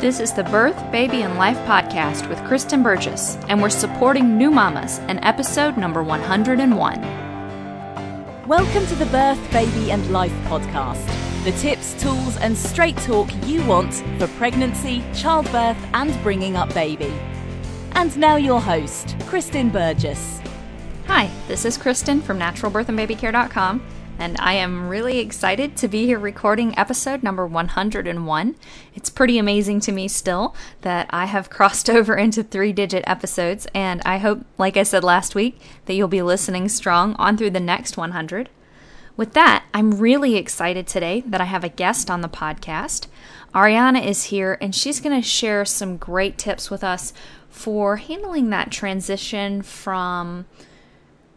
This is the Birth, Baby, and Life podcast with Kristen Burgess, and we're supporting new mamas in episode number 101. Welcome to the Birth, Baby, and Life podcast. The tips, tools, and straight talk you want for pregnancy, childbirth, and bringing up baby. And now your host, Kristen Burgess. Hi, this is Kristen from naturalbirthandbabycare.com and I am really excited to be here recording episode number 101. It's pretty amazing to me still that I have crossed over into three digit episodes, and I hope, like I said last week, that you'll be listening strong on through the next 100. With that, I'm really excited today that I have a guest on the podcast. Ariana is here, and she's going to share some great tips with us for handling that transition from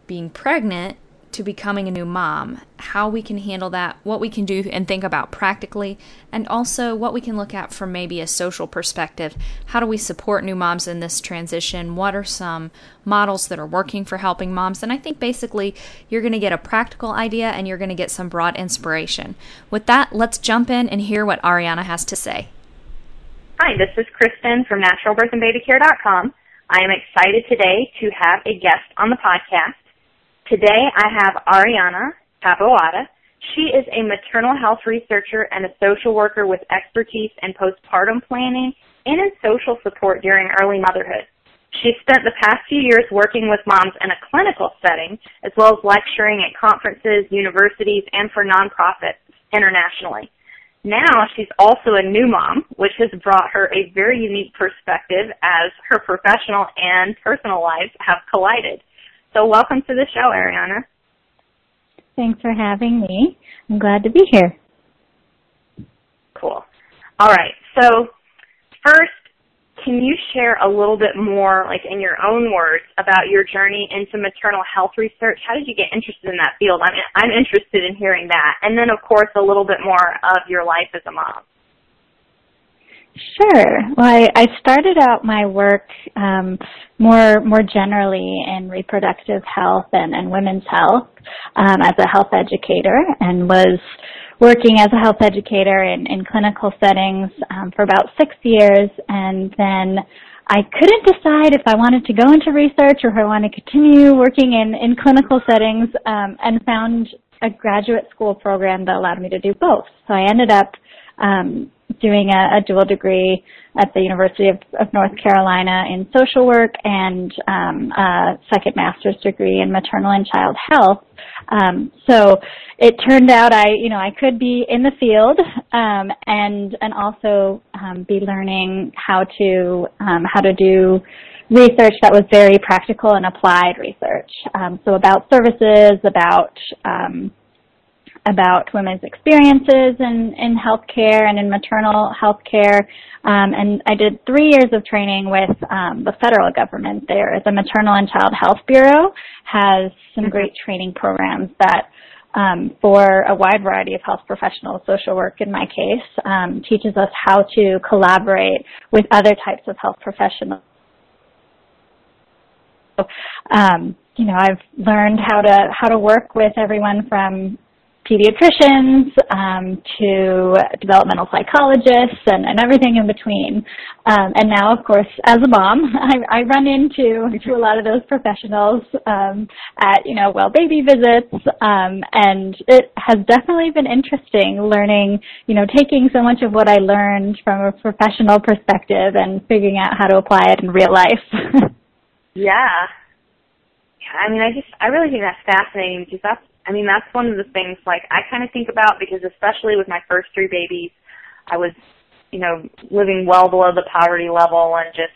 being pregnant to becoming a new mom, how we can handle that, what we can do and think about practically, and also what we can look at from maybe a social perspective. How do we support new moms in this transition? What are some models that are working for helping moms? And I think basically you're going to get a practical idea and you're going to get some broad inspiration. With that, let's jump in and hear what Ariana has to say. Hi, this is Kristen from naturalbirthandbabycare.com. I am excited today to have a guest on the podcast. Today I have Ariana Taboada. She is a maternal health researcher and a social worker with expertise in postpartum planning and in social support during early motherhood. She spent the past few years working with moms in a clinical setting, as well as lecturing at conferences, universities, and for nonprofits internationally. Now she's also a new mom, which has brought her a very unique perspective as her professional and personal lives have collided. So welcome to the show, Ariana. Thanks for having me. I'm glad to be here. Cool. All right. So first, can you share a little bit more, like in your own words, about your journey into maternal health research? How did you get interested in that field? I'm I'm interested in hearing that, and then of course a little bit more of your life as a mom. Sure. Well, I, I started out my work um, more more generally in reproductive health and, and women's health um, as a health educator, and was working as a health educator in, in clinical settings um, for about six years, and then I couldn't decide if I wanted to go into research or if I wanted to continue working in, in clinical settings, um, and found a graduate school program that allowed me to do both. So I ended up um, doing a, a, dual degree at the University of, of, North Carolina in social work and um, a second master's degree in maternal and child health. Um, so it turned out I, you know, I could be in the field um, and and also um, be learning how to um, how to do research that was very practical and applied research. Um, so about services, about about women's experiences in, in healthcare and in maternal healthcare. Um, and I did three years of training with um, the federal government there. The Maternal and Child Health Bureau has some great training programs that um, for a wide variety of health professionals, social work in my case, um, teaches us how to collaborate with other types of health professionals. Um, you know, I've learned how to how to work with everyone from pediatricians um, to developmental psychologists and, and everything in between. Um, and now, of course, as a mom, I, I run into to a lot of those professionals um, at you know well baby visits, um, and it has definitely been interesting learning you know taking so much of what I learned from a professional perspective and figuring out how to apply it in real life. yeah. I mean, I just, I really think that's fascinating because that's I mean, that's one of the things like I kind of think about because especially with my first three babies, I was, you know, living well below the poverty level and just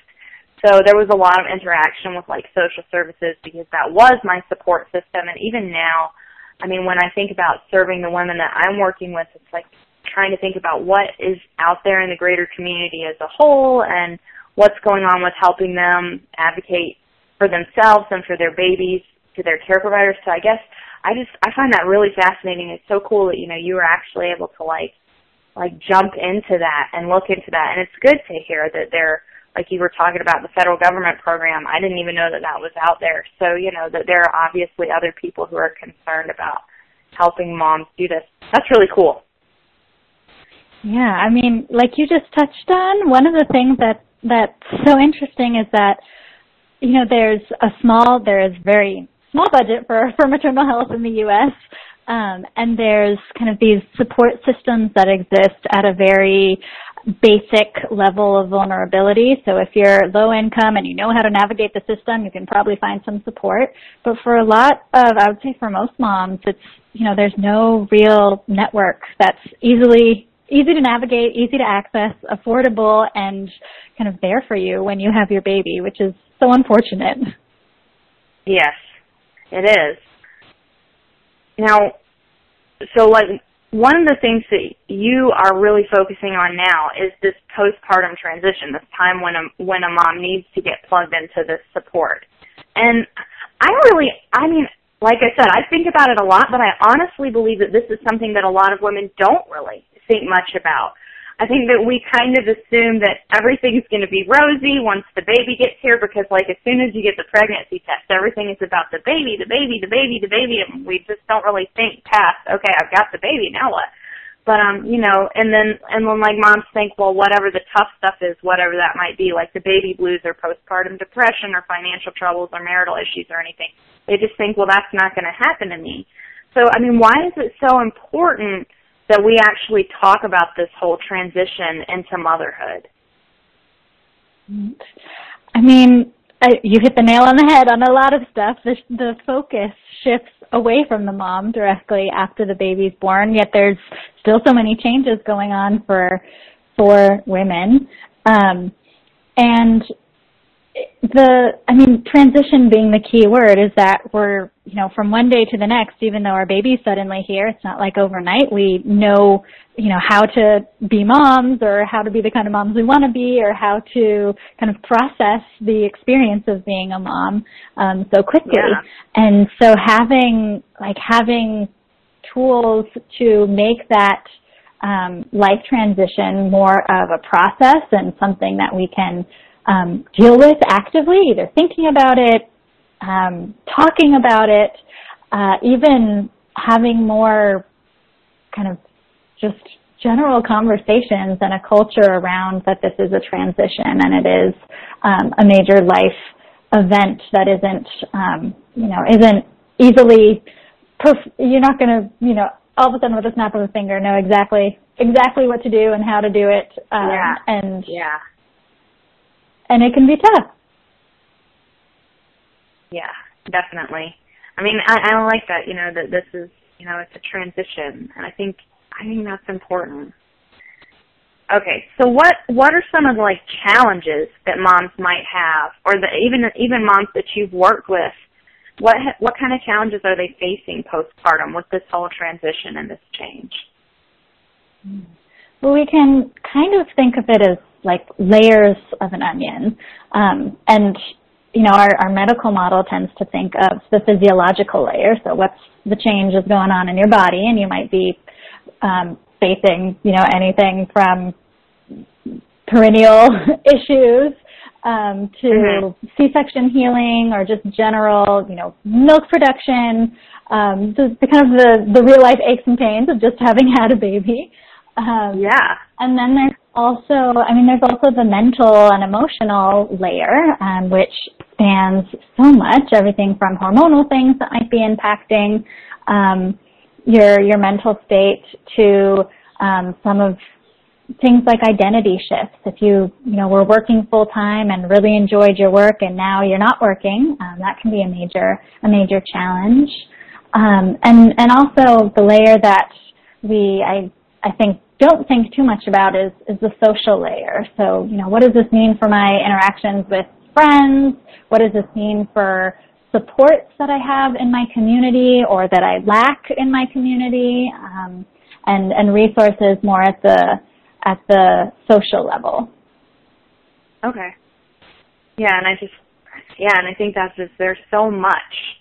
so there was a lot of interaction with like social services because that was my support system and even now, I mean, when I think about serving the women that I'm working with, it's like trying to think about what is out there in the greater community as a whole and what's going on with helping them advocate for themselves and for their babies to their care providers. So I guess I just I find that really fascinating. It's so cool that you know you were actually able to like like jump into that and look into that, and it's good to hear that they're like you were talking about the federal government program. I didn't even know that that was out there. So you know that there are obviously other people who are concerned about helping moms do this. That's really cool. Yeah, I mean, like you just touched on, one of the things that that's so interesting is that you know there's a small, there is very small budget for for maternal health in the U.S. Um, and there's kind of these support systems that exist at a very basic level of vulnerability. So if you're low income and you know how to navigate the system, you can probably find some support. But for a lot of, I would say for most moms, it's, you know, there's no real network that's easily, easy to navigate, easy to access, affordable, and kind of there for you when you have your baby, which is so unfortunate. Yes, it is. Now, so like one of the things that you are really focusing on now is this postpartum transition, this time when a when a mom needs to get plugged into this support. And I really, I mean, like I said, I think about it a lot, but I honestly believe that this is something that a lot of women don't really think much about. I think that we kind of assume that everything's going to be rosy once the baby gets here because like as soon as you get the pregnancy test, everything is about the baby, the baby, the baby, the baby, and we just don't really think past, okay, I've got the baby, now what? But um, you know, and then and then like moms think, well, whatever the tough stuff is, whatever that might be, like the baby blues or postpartum depression or financial troubles or marital issues or anything, they just think, well, that's not going to happen to me. So I mean, why is it so important that we actually talk about this whole transition into motherhood. I mean, I, you hit the nail on the head on a lot of stuff. The, the focus shifts away from the mom directly after the baby's born, yet there's still so many changes going on for for women. Um, and the, I mean, transition being the key word is that we're, you know, from one day to the next, even though our baby's suddenly here, it's not like overnight. We know, you know, how to be moms or how to be the kind of moms we want to be or how to kind of process the experience of being a mom, um, so quickly. Yeah. And so having, like having tools to make that, um, life transition more of a process and something that we can um, deal with actively, either thinking about it, um, talking about it, uh, even having more kind of just general conversations and a culture around that this is a transition and it is um, a major life event that isn't, um, you know, isn't easily. Perf- you're not going to, you know, all of a sudden with a snap of a finger know exactly exactly what to do and how to do it. Um, yeah. And yeah and it can be tough. Yeah, definitely. I mean, I, I like that. You know that this is you know it's a transition, and I think I think that's important. Okay, so what what are some of the like challenges that moms might have, or the even even moms that you've worked with? What what kind of challenges are they facing postpartum with this whole transition and this change? Well, we can kind of think of it as like layers of an onion. Um, and you know, our, our medical model tends to think of the physiological layer. So what's the change changes going on in your body, and you might be um, facing, you know, anything from perineal issues um, to mm-hmm. C-section healing or just general, you know, milk production, um, the, the kind of the, the real life aches and pains of just having had a baby. Um, yeah. And then there's also, I mean, there's also the mental and emotional layer, um, which spans so much, everything from hormonal things that might be impacting um, your your mental state to um, some of things like identity shifts. If you you know were working full time and really enjoyed your work, and now you're not working, um, that can be a major a major challenge. Um, and and also the layer that we I I think don't think too much about is, is the social layer. So, you know, what does this mean for my interactions with friends? What does this mean for supports that I have in my community or that I lack in my community? Um, and, and resources more at the, at the social level. Okay. Yeah, and I just, yeah, and I think that's just, there's so much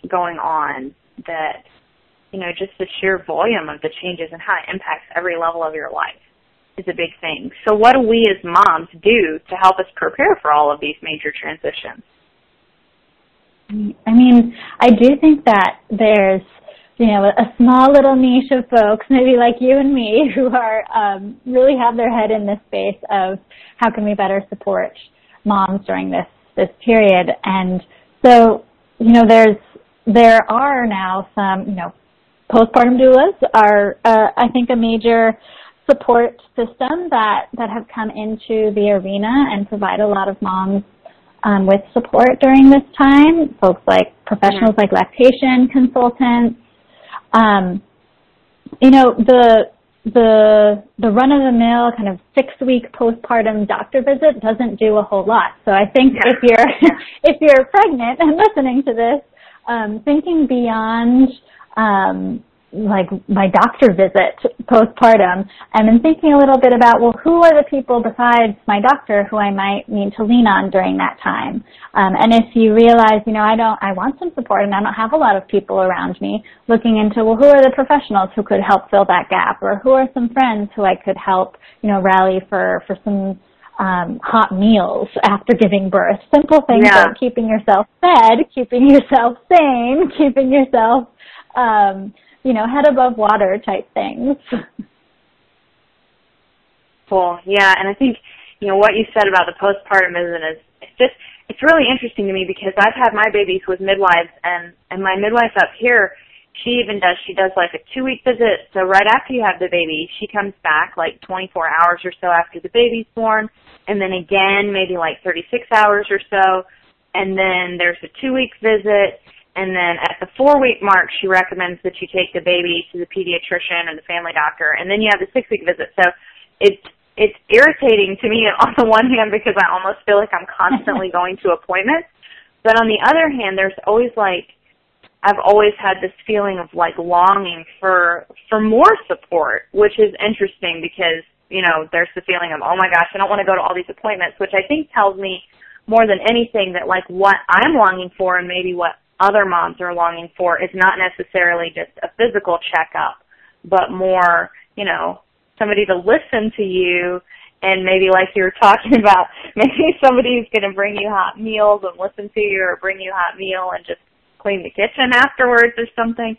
going on that you know, just the sheer volume of the changes and how it impacts every level of your life is a big thing. So what do we as moms do to help us prepare for all of these major transitions? I mean, I do think that there's you know, a small little niche of folks, maybe like you and me, who are um, really have their head in this space of how can we better support moms during this this period. And so, you know, there's there are now some, you know, postpartum doulas are, uh, I think, a major support system that that have come into the arena and provide a lot of moms um, with support during this time. Folks like professionals mm-hmm. like lactation consultants. Um, you know the the the run of the mill kind of six week postpartum doctor visit doesn't do a whole lot. So I think yeah. if you're if you're pregnant and listening to this, um, thinking beyond um, like my doctor visit postpartum and then thinking a little bit about well who are the people besides my doctor who I might need to lean on during that time? Um, and if you realize you know I don't I want some support and I don't have a lot of people around me looking into well who are the professionals who could help fill that gap? Or who are some friends who I could help you know rally for for some um, hot meals after giving birth? Simple things yeah. like keeping yourself fed keeping yourself sane keeping yourself um, you know, head above water type things. Cool. Yeah, and I think, you know, what you said about the postpartum visit is it's just it's really interesting to me because I've had my babies with midwives and and my midwife up here, she even does she does like a two week visit. So right after you have the baby, she comes back like 24 hours or so after the baby's born, and then again maybe like 36 hours or so, and then there's a two week visit, and then at the four week mark, she recommends that you take the baby to the pediatrician and the family doctor. And then you have the six week visit. So it's, it's irritating to me on the one hand because I almost feel like I'm constantly going to appointments. But on the other hand, there's always like, I've always had this feeling of like longing for, for more support, which is interesting because, you know, there's the feeling of, oh my gosh, I don't want to go to all these appointments, which I think tells me more than anything that like what I'm longing for and maybe what other moms are longing for is not necessarily just a physical checkup, but more, you know, somebody to listen to you and maybe like you were talking about, maybe somebody's going to bring you hot meals and listen to you or bring you hot meal and just clean the kitchen afterwards or something,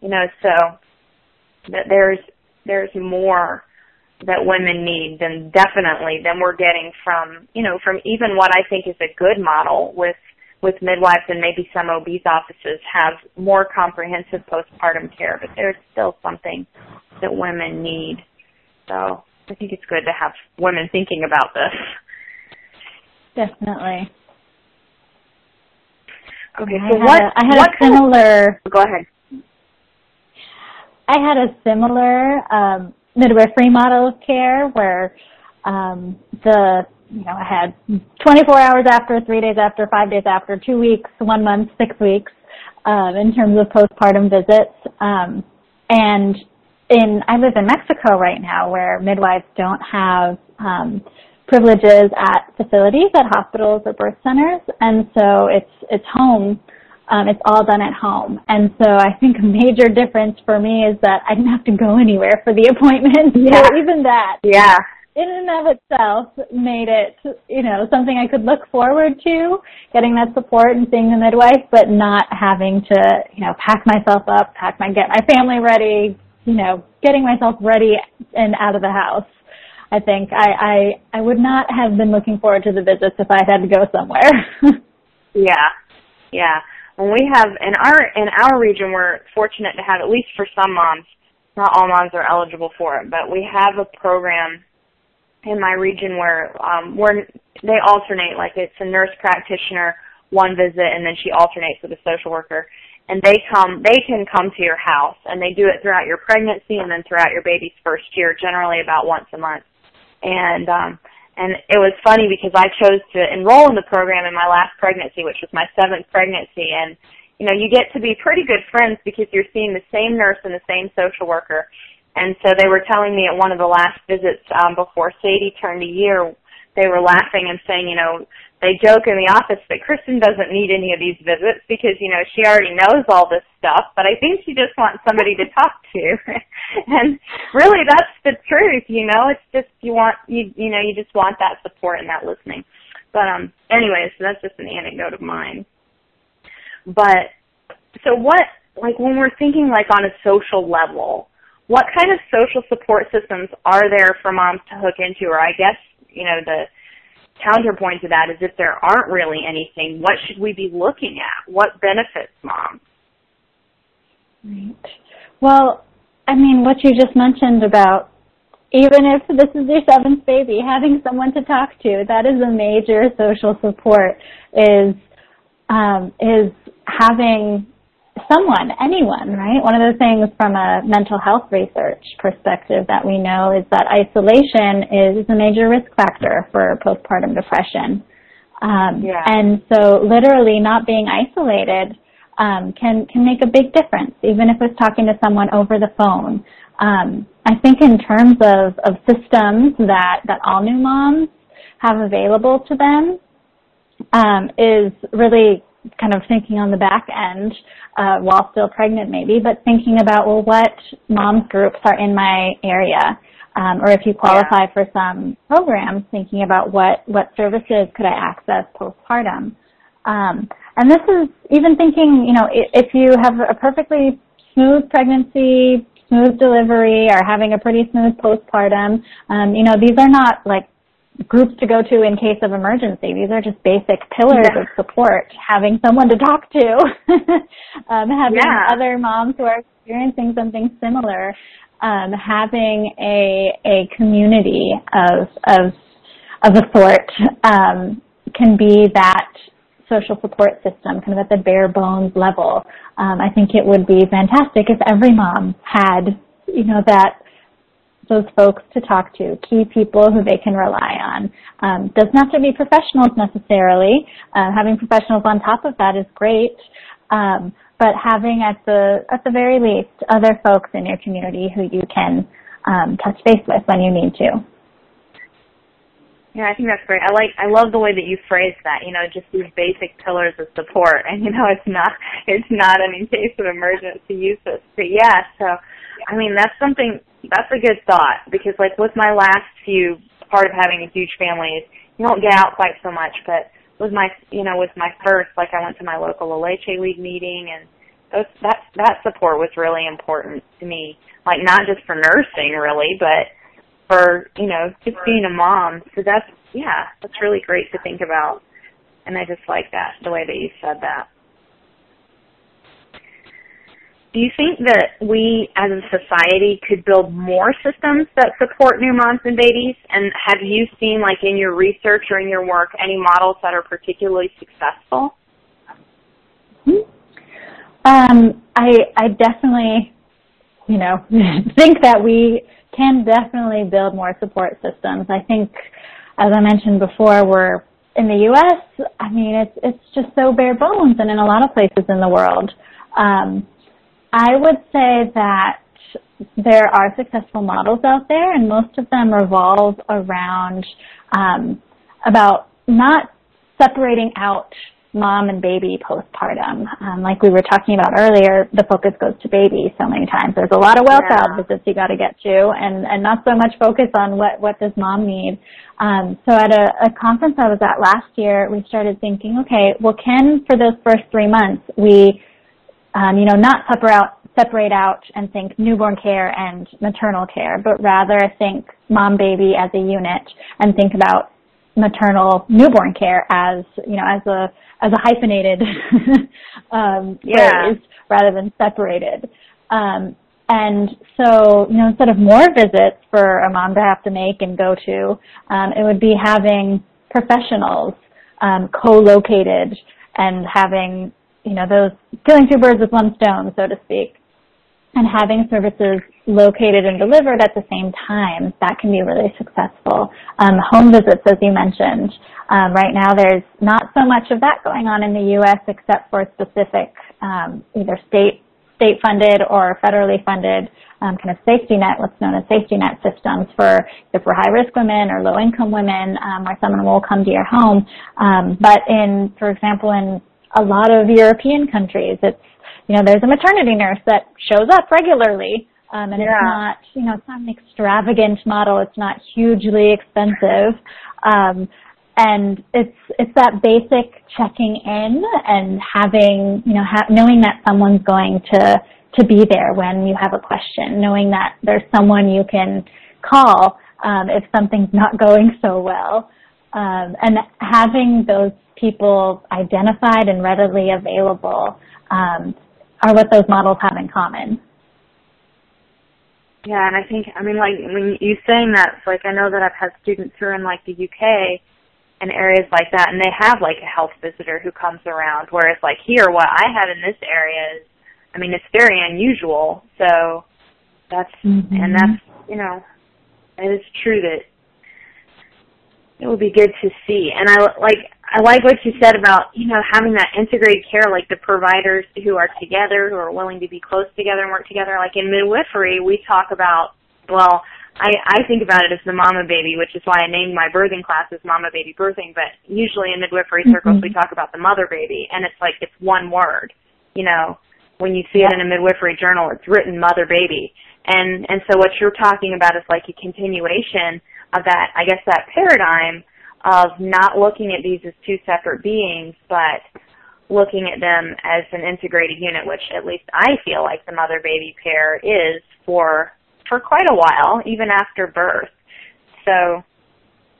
you know, so that there's, there's more that women need than definitely than we're getting from, you know, from even what I think is a good model with with midwives and maybe some OB's offices have more comprehensive postpartum care, but there's still something that women need. So I think it's good to have women thinking about this. Definitely. Okay, so I what? A, I had what a similar. Of, go ahead. I had a similar um, midwifery model of care where um, the you know, I had 24 hours after, three days after, five days after, two weeks, one month, six weeks, um, in terms of postpartum visits. Um, and in, I live in Mexico right now where midwives don't have, um, privileges at facilities, at hospitals or birth centers. And so it's, it's home. Um, it's all done at home. And so I think a major difference for me is that I didn't have to go anywhere for the appointment. Yeah. So even that. Yeah in and of itself made it, you know, something I could look forward to, getting that support and seeing the midwife, but not having to, you know, pack myself up, pack my, get my family ready, you know, getting myself ready and out of the house. I think I, I, I would not have been looking forward to the visits if I had to go somewhere. yeah. Yeah. When we have, in our, in our region, we're fortunate to have, at least for some moms, not all moms are eligible for it, but we have a program in my region where um where they alternate like it's a nurse practitioner one visit and then she alternates with a social worker. And they come they can come to your house and they do it throughout your pregnancy and then throughout your baby's first year generally about once a month. And um and it was funny because I chose to enroll in the program in my last pregnancy which was my seventh pregnancy. And you know you get to be pretty good friends because you're seeing the same nurse and the same social worker and so they were telling me at one of the last visits um, before Sadie turned a year, they were laughing and saying, you know, they joke in the office that Kristen doesn't need any of these visits because, you know, she already knows all this stuff, but I think she just wants somebody to talk to. and really that's the truth, you know, it's just you want, you, you know, you just want that support and that listening. But, um, anyways, so that's just an anecdote of mine. But, so what, like when we're thinking like on a social level, what kind of social support systems are there for moms to hook into? Or I guess, you know, the counterpoint to that is if there aren't really anything, what should we be looking at? What benefits moms? Right. Well, I mean, what you just mentioned about even if this is your seventh baby, having someone to talk to, that is a major social support is um, is having someone, anyone, right? One of the things from a mental health research perspective that we know is that isolation is a major risk factor for postpartum depression. Um, yeah. And so literally not being isolated um, can, can make a big difference, even if it's talking to someone over the phone. Um, I think in terms of, of systems that, that all new moms have available to them, um, is really kind of thinking on the back end uh, while still pregnant maybe, but thinking about, well, what moms groups are in my area? Um, or if you qualify yeah. for some programs, thinking about what, what services could I access postpartum. Um, and this is even thinking, you know, if you have a perfectly smooth pregnancy, smooth delivery, or having a pretty smooth postpartum, um, you know, these are not like groups to go to in case of emergency. These are just basic pillars yeah. of support. Having someone to talk to, um, having yeah. other moms who are experiencing something similar, um, having a a community of of of a sort um, can be that social support system, kind of at the bare bones level. Um, I think it would be fantastic if every mom had, you know, that those folks to talk to, key people who they can rely on. Um, doesn't have to be professionals necessarily. Uh, having professionals on top of that is great, um, but having at the at the very least other folks in your community who you can um, touch base with when you need to. Yeah, I think that's great. I like, I love the way that you phrased that. You know, just these basic pillars of support, and you know, it's not, it's not an in case of emergency use. But yeah, so, I mean, that's something that's a good thought because like with my last few part of having a huge family is you don't get out quite so much but with my you know with my first like I went to my local La Leche League meeting and those that that support was really important to me. Like not just for nursing really but for you know just being a mom. So that's yeah that's really great to think about. And I just like that the way that you said that do you think that we as a society could build more systems that support new moms and babies? And have you seen, like in your research or in your work, any models that are particularly successful? Hmm. Um, I, I definitely, you know, think that we can definitely build more support systems. I think, as I mentioned before, we're in the U.S. I mean, it's it's just so bare bones, and in a lot of places in the world. Um, I would say that there are successful models out there, and most of them revolve around um, about not separating out mom and baby postpartum. Um, like we were talking about earlier, the focus goes to baby so many times. There's a lot of well child yeah. visits you got to get to, and and not so much focus on what what does mom need. Um, so at a, a conference I was at last year, we started thinking, okay, well, can for those first three months we um, you know, not separate out, separate out and think newborn care and maternal care, but rather think mom baby as a unit and think about maternal newborn care as you know as a as a hyphenated um, yeah. phrase rather than separated. Um, and so, you know, instead of more visits for a mom to have to make and go to, um, it would be having professionals um, co-located and having you know, those killing two birds with one stone, so to speak, and having services located and delivered at the same time, that can be really successful. Um, home visits, as you mentioned, um, right now there's not so much of that going on in the U.S. except for specific um, either state state funded or federally funded um, kind of safety net, what's known as safety net systems for for high risk women or low income women, um, where someone will come to your home. Um, but in, for example, in a lot of European countries. It's you know there's a maternity nurse that shows up regularly, um, and yeah. it's not you know it's not an extravagant model. It's not hugely expensive, um, and it's it's that basic checking in and having you know ha- knowing that someone's going to to be there when you have a question, knowing that there's someone you can call um, if something's not going so well, um, and having those people identified and readily available um, are what those models have in common. Yeah, and I think I mean like when you saying that, it's like I know that I've had students who are in like the UK and areas like that, and they have like a health visitor who comes around. Whereas like here, what I have in this area is, I mean, it's very unusual. So that's mm-hmm. and that's you know, it is true that it would be good to see. And I like I like what you said about you know having that integrated care, like the providers who are together, who are willing to be close together and work together. Like in midwifery, we talk about well, I I think about it as the mama baby, which is why I named my birthing class as mama baby birthing. But usually in midwifery mm-hmm. circles, we talk about the mother baby, and it's like it's one word. You know, when you see yeah. it in a midwifery journal, it's written mother baby. And and so what you're talking about is like a continuation of that, I guess that paradigm of not looking at these as two separate beings, but looking at them as an integrated unit, which at least I feel like the mother baby pair is for for quite a while, even after birth. So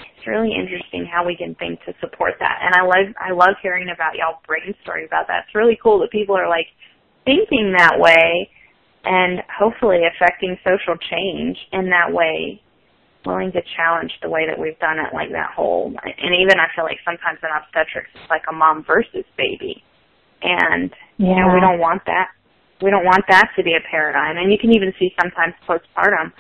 it's really interesting how we can think to support that. And I love I love hearing about y'all brainstorming about that. It's really cool that people are like thinking that way and hopefully affecting social change in that way willing to challenge the way that we've done it, like that whole, and even I feel like sometimes in obstetrics it's like a mom versus baby, and yeah. you know we don't want that. We don't want that to be a paradigm, and you can even see sometimes postpartum,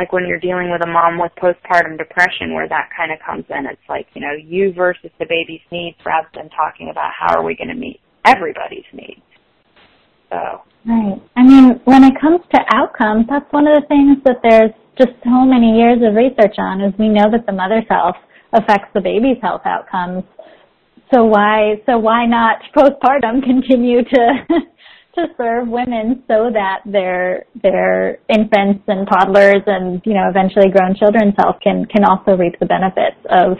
like when you're dealing with a mom with postpartum depression, where that kind of comes in. It's like you know you versus the baby's needs, rather than talking about how are we going to meet everybody's needs. So. Right. I mean, when it comes to outcomes, that's one of the things that there's just so many years of research on is we know that the mother's health affects the baby's health outcomes. So why so why not postpartum continue to to serve women so that their their infants and toddlers and you know eventually grown children's health can can also reap the benefits of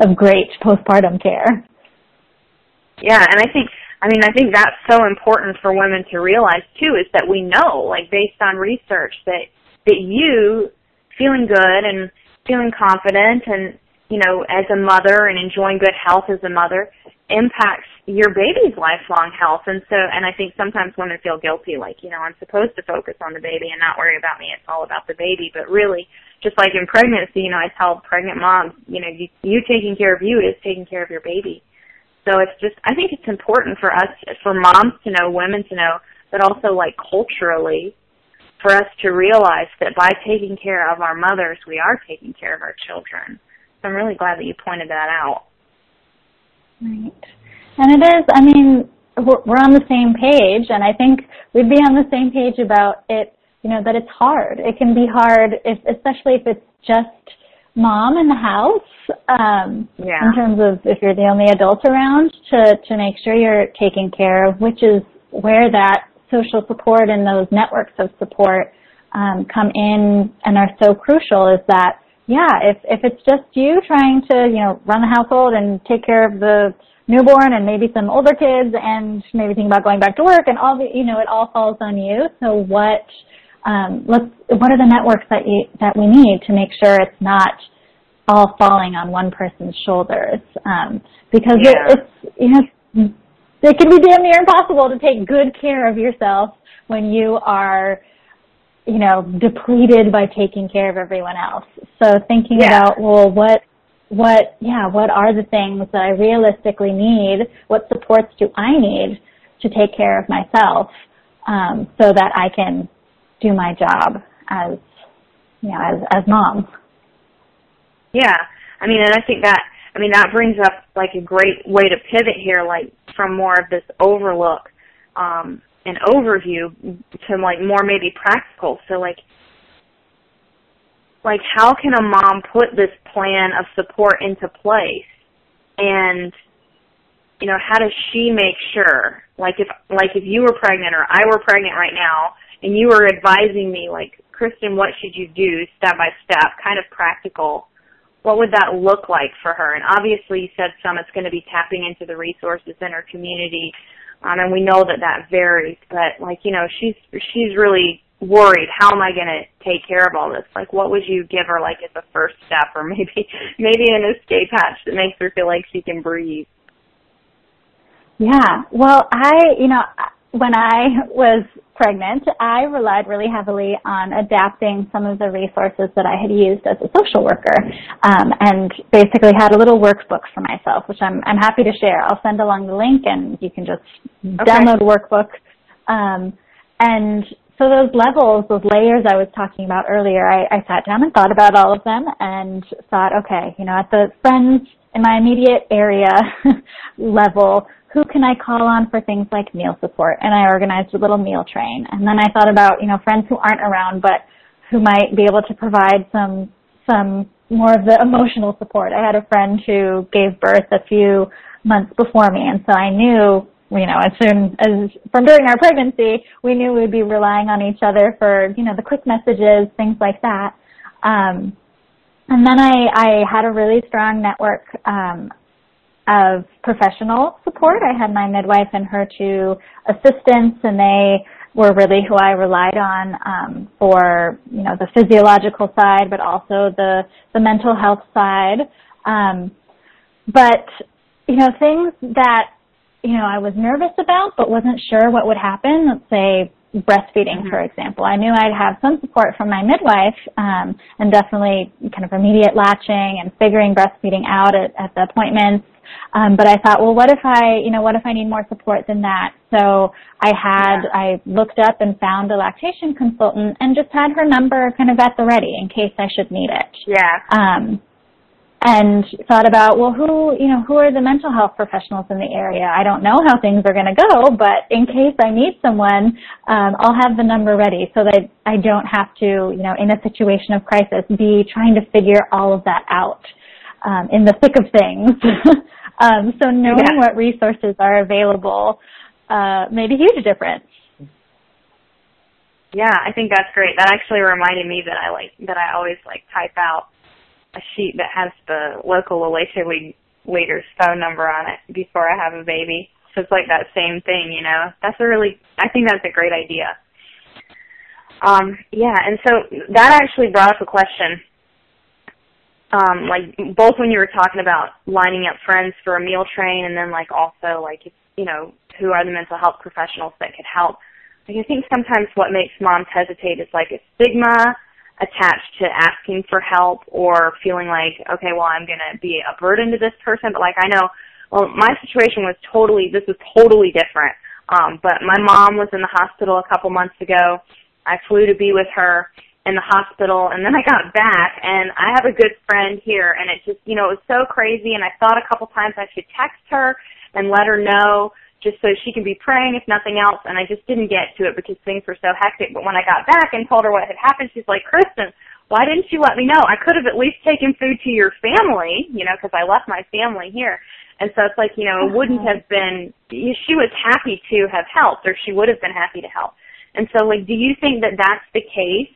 of great postpartum care. Yeah, and I think I mean I think that's so important for women to realize too is that we know like based on research that that you feeling good and feeling confident and you know as a mother and enjoying good health as a mother impacts your baby's lifelong health. And so and I think sometimes women feel guilty like you know I'm supposed to focus on the baby and not worry about me. It's all about the baby. But really just like in pregnancy you know I tell pregnant moms you know you, you taking care of you is taking care of your baby. So it's just I think it's important for us for moms to know women to know but also like culturally for us to realize that by taking care of our mothers, we are taking care of our children. So I'm really glad that you pointed that out. Right. And it is, I mean, we're on the same page, and I think we'd be on the same page about it, you know, that it's hard. It can be hard, if, especially if it's just mom in the house, um, yeah. in terms of if you're the only adult around, to, to make sure you're taking care of, which is where that social support and those networks of support um, come in and are so crucial is that yeah if if it's just you trying to you know run the household and take care of the newborn and maybe some older kids and maybe think about going back to work and all the you know it all falls on you so what um, let's what are the networks that you that we need to make sure it's not all falling on one person's shoulders um, because yeah. it, it's you know it can be damn near impossible to take good care of yourself when you are, you know, depleted by taking care of everyone else. So thinking yeah. about, well, what, what, yeah, what are the things that I realistically need? What supports do I need to take care of myself, um, so that I can do my job as, you know, as, as mom? Yeah. I mean, and I think that, I mean, that brings up like a great way to pivot here, like from more of this overlook um, and overview to like more maybe practical. So like, like how can a mom put this plan of support into place, and you know how does she make sure? Like if like if you were pregnant or I were pregnant right now, and you were advising me like, Kristen, what should you do step by step, kind of practical what would that look like for her? And obviously, you said some it's going to be tapping into the resources in her community, um, and we know that that varies. But like you know, she's she's really worried. How am I going to take care of all this? Like, what would you give her like as a first step, or maybe maybe an escape hatch that makes her feel like she can breathe? Yeah. Well, I you know when I was pregnant, I relied really heavily on adapting some of the resources that I had used as a social worker, um, and basically had a little workbook for myself, which I'm I'm happy to share. I'll send along the link, and you can just okay. download the workbook. Um, and so those levels, those layers I was talking about earlier, I, I sat down and thought about all of them, and thought, okay, you know, at the friends in my immediate area level who can I call on for things like meal support? And I organized a little meal train. And then I thought about, you know, friends who aren't around but who might be able to provide some, some more of the emotional support. I had a friend who gave birth a few months before me and so I knew, you know, as soon as from during our pregnancy, we knew we'd be relying on each other for, you know, the quick messages, things like that. Um, and then I, I had a really strong network um, of professional support. I had my midwife and her two assistants, and they were really who I relied on um, for you know the physiological side, but also the the mental health side. Um, but you know things that you know I was nervous about, but wasn't sure what would happen. Let's say breastfeeding, mm-hmm. for example. I knew I'd have some support from my midwife, um, and definitely kind of immediate latching and figuring breastfeeding out at, at the appointments. Um, but I thought, well, what if I, you know, what if I need more support than that? So I had, yeah. I looked up and found a lactation consultant and just had her number kind of at the ready in case I should need it. Yeah. Um, and thought about, well, who, you know, who are the mental health professionals in the area? I don't know how things are going to go, but in case I need someone, um, I'll have the number ready so that I don't have to, you know, in a situation of crisis, be trying to figure all of that out um, in the thick of things. Um, so knowing yeah. what resources are available uh, made a huge difference. Yeah, I think that's great. That actually reminded me that I like that I always like type out a sheet that has the local La Leche League leader's phone number on it before I have a baby. So it's like that same thing, you know. That's a really I think that's a great idea. Um, yeah, and so that actually brought up a question um, like both when you were talking about lining up friends for a meal train and then like also like you know who are the mental health professionals that could help. Like i think sometimes what makes moms hesitate is like a stigma attached to asking for help or feeling like okay well i'm going to be a burden to this person. But like i know well my situation was totally this was totally different. Um but my mom was in the hospital a couple months ago. I flew to be with her in the hospital and then I got back and I have a good friend here and it just, you know, it was so crazy and I thought a couple times I should text her and let her know just so she can be praying if nothing else and I just didn't get to it because things were so hectic. But when I got back and told her what had happened, she's like, Kristen, why didn't you let me know? I could have at least taken food to your family, you know, because I left my family here. And so it's like, you know, it wouldn't uh-huh. have been, she was happy to have helped or she would have been happy to help. And so like, do you think that that's the case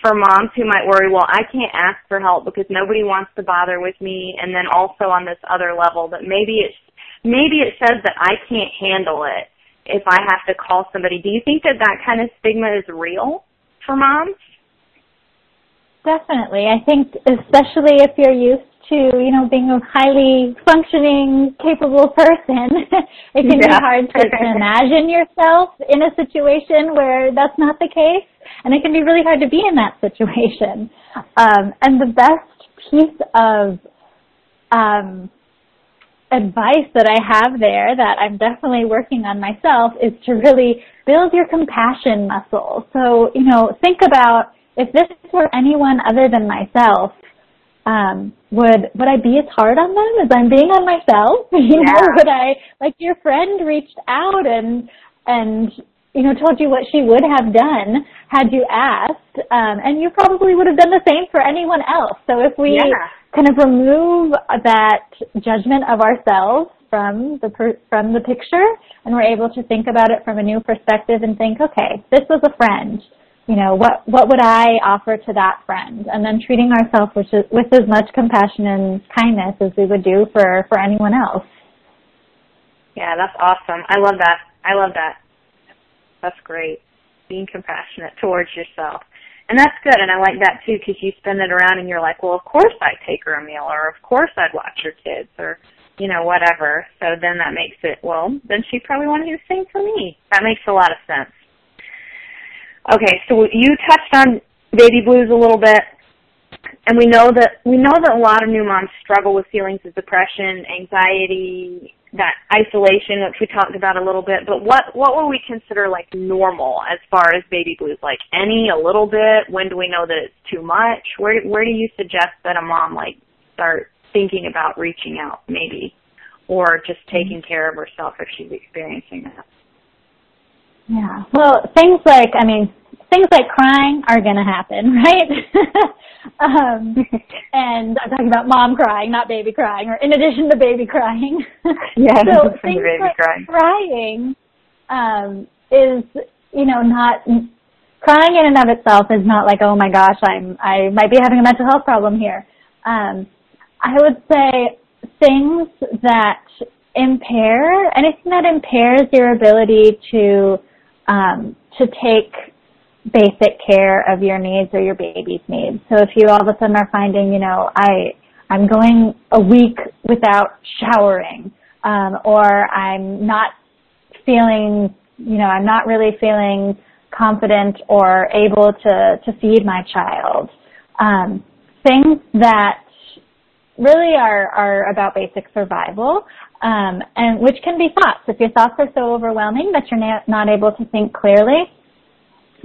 for moms who might worry, well, I can't ask for help because nobody wants to bother with me, and then also on this other level that maybe it's maybe it says that I can't handle it if I have to call somebody. Do you think that that kind of stigma is real for moms? Definitely. I think especially if you're used to, you know, being a highly functioning, capable person, it can yeah. be hard to, to imagine yourself in a situation where that's not the case and it can be really hard to be in that situation. Um, and the best piece of um, advice that I have there that I'm definitely working on myself is to really build your compassion muscle. So, you know, think about if this were anyone other than myself, um, would would I be as hard on them as I'm being on myself? You yeah. know, would I like your friend reached out and and you know, told you what she would have done had you asked, um, and you probably would have done the same for anyone else. So if we yeah. kind of remove that judgment of ourselves from the per- from the picture, and we're able to think about it from a new perspective and think, okay, this was a friend you know, what what would I offer to that friend? And then treating ourselves with with as much compassion and kindness as we would do for for anyone else. Yeah, that's awesome. I love that. I love that. That's great. Being compassionate towards yourself. And that's good, and I like that too because you spin it around and you're like, well, of course I'd take her a meal, or of course I'd watch her kids, or you know, whatever. So then that makes it, well, then she probably want to do the same for me. That makes a lot of sense. Okay, so you touched on baby blues a little bit, and we know that we know that a lot of new moms struggle with feelings of depression, anxiety, that isolation, which we talked about a little bit. But what what would we consider like normal as far as baby blues? Like any, a little bit. When do we know that it's too much? Where where do you suggest that a mom like start thinking about reaching out, maybe, or just taking mm-hmm. care of herself if she's experiencing that? Yeah. Well, things like, I mean, things like crying are going to happen, right? um, and I'm talking about mom crying, not baby crying, or in addition to baby crying. Yeah, so things baby like crying. crying um, is, you know, not crying in and of itself is not like, oh my gosh, I'm I might be having a mental health problem here. Um, I would say things that impair anything that impairs your ability to um, to take basic care of your needs or your baby's needs. So if you all of a sudden are finding, you know, I I'm going a week without showering, um, or I'm not feeling, you know, I'm not really feeling confident or able to to feed my child. Um, things that really are are about basic survival um, and which can be thoughts. If your thoughts are so overwhelming that you're na- not able to think clearly,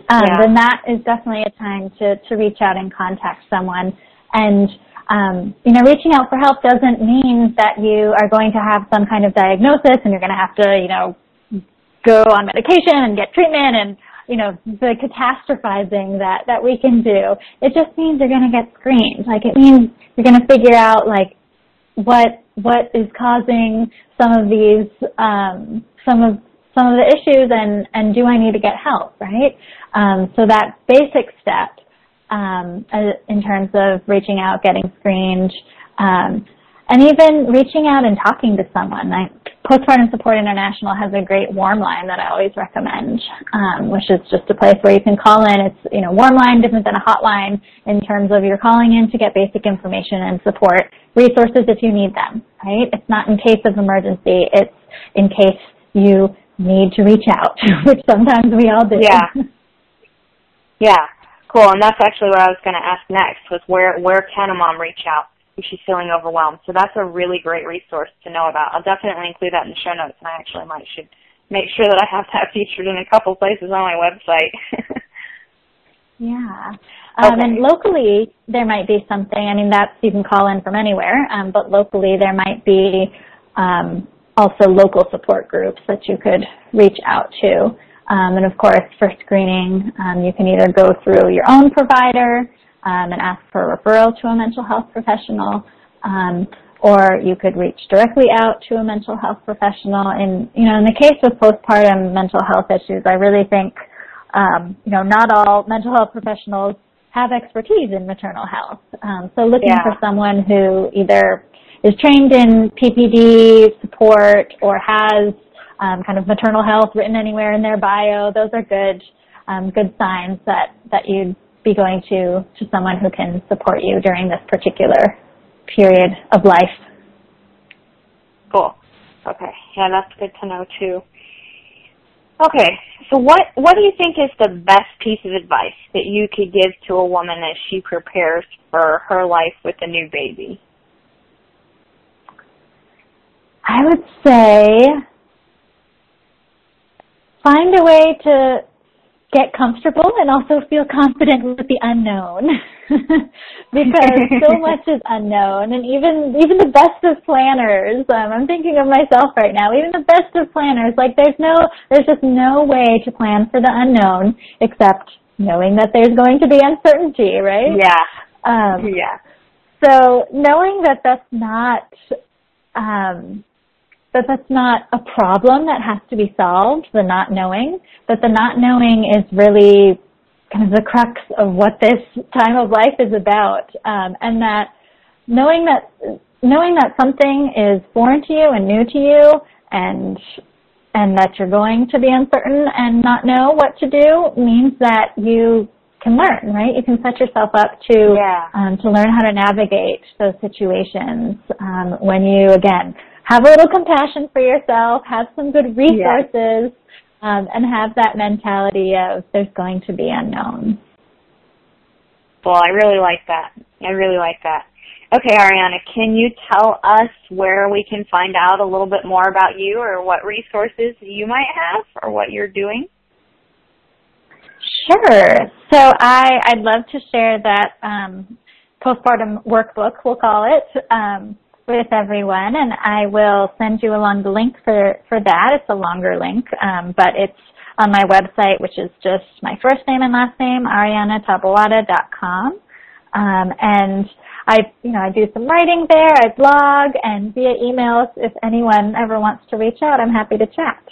um, Yeah. then that is definitely a time to, to reach out and contact someone. And um, you know, reaching out for help doesn't mean that you are going to have some kind of diagnosis and you're going to have to, you know, go on medication and get treatment and you know the catastrophizing that that we can do. It just means you're going to get screened. Like it means you're going to figure out like what what is causing some of these um, some of some of the issues and and do I need to get help right um, so that basic step um, uh, in terms of reaching out getting screened um, and even reaching out and talking to someone like Postpartum Support International has a great warm line that I always recommend, um, which is just a place where you can call in. It's you know warm line different than a hotline in terms of you're calling in to get basic information and support resources if you need them. Right? It's not in case of emergency. It's in case you need to reach out, which sometimes we all do. Yeah. Yeah. Cool. And that's actually what I was going to ask next was where where can a mom reach out if she's feeling overwhelmed? So that's a really great resource to know about. I'll definitely include that in the show notes, and I actually might should make sure that I have that featured in a couple places on my website. Yeah. Um, Okay. And locally, there might be something. I mean, that's you can call in from anywhere, um, but locally there might be um, also local support groups that you could reach out to. Um, and of course, for screening, um, you can either go through your own provider um, and ask for a referral to a mental health professional, um, or you could reach directly out to a mental health professional. In you know, in the case of postpartum mental health issues, I really think um, you know not all mental health professionals have expertise in maternal health. Um, so looking Yeah. for someone who either is trained in PPD support or has um, kind of maternal health written anywhere in their bio, those are good um, good signs that that you'd be going to to someone who can support you during this particular period of life. cool. Okay. Yeah, that's good to know too. Okay. So what what do you think is the best piece of advice that you could give to a woman as she prepares for her life with a new baby? I would say find a way to get comfortable and also feel confident with the unknown because so much is unknown and even even the best of planners um, i'm thinking of myself right now even the best of planners like there's no there's just no way to plan for the unknown except knowing that there's going to be uncertainty right Yeah. um, Yeah. so knowing that that's not um, that that's not a problem that has to be solved, the not knowing, but the not knowing is really kind of the crux of what this time of life is about, um, and that knowing that knowing that something is foreign to you and new to you, and and that you're going to be uncertain and not know what to do means that you can learn, right? You can set yourself up to yeah. um, to learn how to navigate those situations um, when you again have a little compassion for yourself, have some good resources, um, and have that mentality of there's going to be unknowns. Well, I really like that. I really like that. Okay, Ariana, can you tell us where we can find out a little bit more about you or what resources you might have or what you're doing? Sure. So I, I'd love to share that um, postpartum workbook, we'll call it, um, with everyone, and I will send you along the link for, for that. It's a longer link, um, but it's on my website, which is just my first name and last name, arianataboada.com. Um, and I, you know, I do some writing there, I blog, and via email, if anyone ever wants to reach out, I'm happy to chat.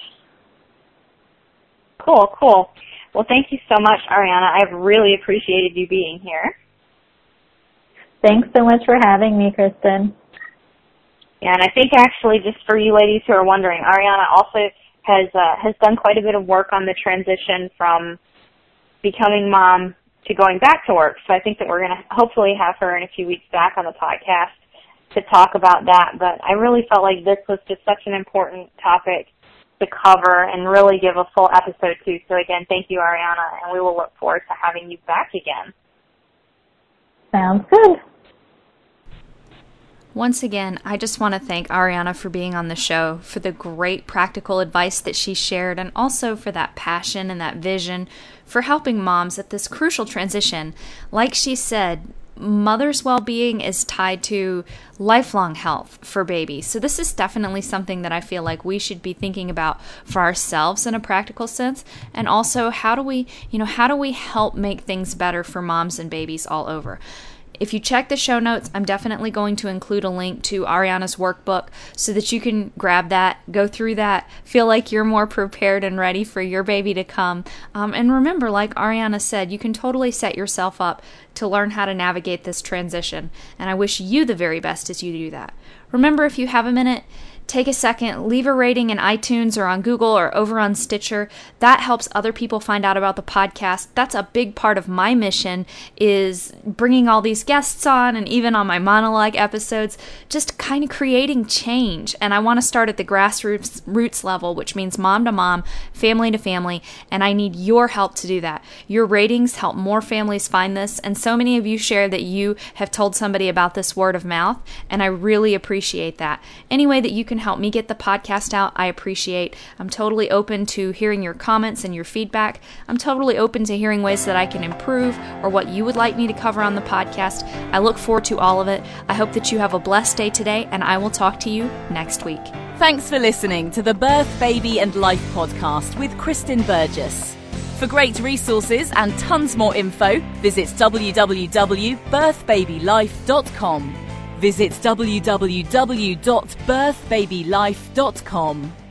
Cool, cool. Well, thank you so much, Ariana. I've really appreciated you being here. Thanks so much for having me, Kristen. And I think actually, just for you ladies who are wondering, Ariana also has uh, has done quite a bit of work on the transition from becoming mom to going back to work. So I think that we're going to hopefully have her in a few weeks back on the podcast to talk about that. But I really felt like this was just such an important topic to cover and really give a full episode to. So again, thank you, Ariana, and we will look forward to having you back again. Sounds good. Once again, I just want to thank Ariana for being on the show, for the great practical advice that she shared, and also for that passion and that vision for helping moms at this crucial transition. Like she said, mother's well being is tied to lifelong health for babies. So, this is definitely something that I feel like we should be thinking about for ourselves in a practical sense. And also, how do we, you know, how do we help make things better for moms and babies all over? If you check the show notes, I'm definitely going to include a link to Ariana's workbook so that you can grab that, go through that, feel like you're more prepared and ready for your baby to come. Um, and remember, like Ariana said, you can totally set yourself up to learn how to navigate this transition. And I wish you the very best as you do that. Remember, if you have a minute, take a second, leave a rating in iTunes or on Google or over on Stitcher. That helps other people find out about the podcast. That's a big part of my mission is bringing all these guests on and even on my monologue episodes, just kind of creating change. And I want to start at the grassroots roots level, which means mom to mom, family to family, and I need your help to do that. Your ratings help more families find this, and so many of you share that you have told somebody about this word of mouth, and I really appreciate that. Any way that you can can help me get the podcast out, I appreciate. I'm totally open to hearing your comments and your feedback. I'm totally open to hearing ways that I can improve or what you would like me to cover on the podcast. I look forward to all of it. I hope that you have a blessed day today, and I will talk to you next week. Thanks for listening to the Birth, Baby and Life podcast with Kristen Burgess. For great resources and tons more info, visit www.birthbabylife.com. Visit www.birthbabylife.com.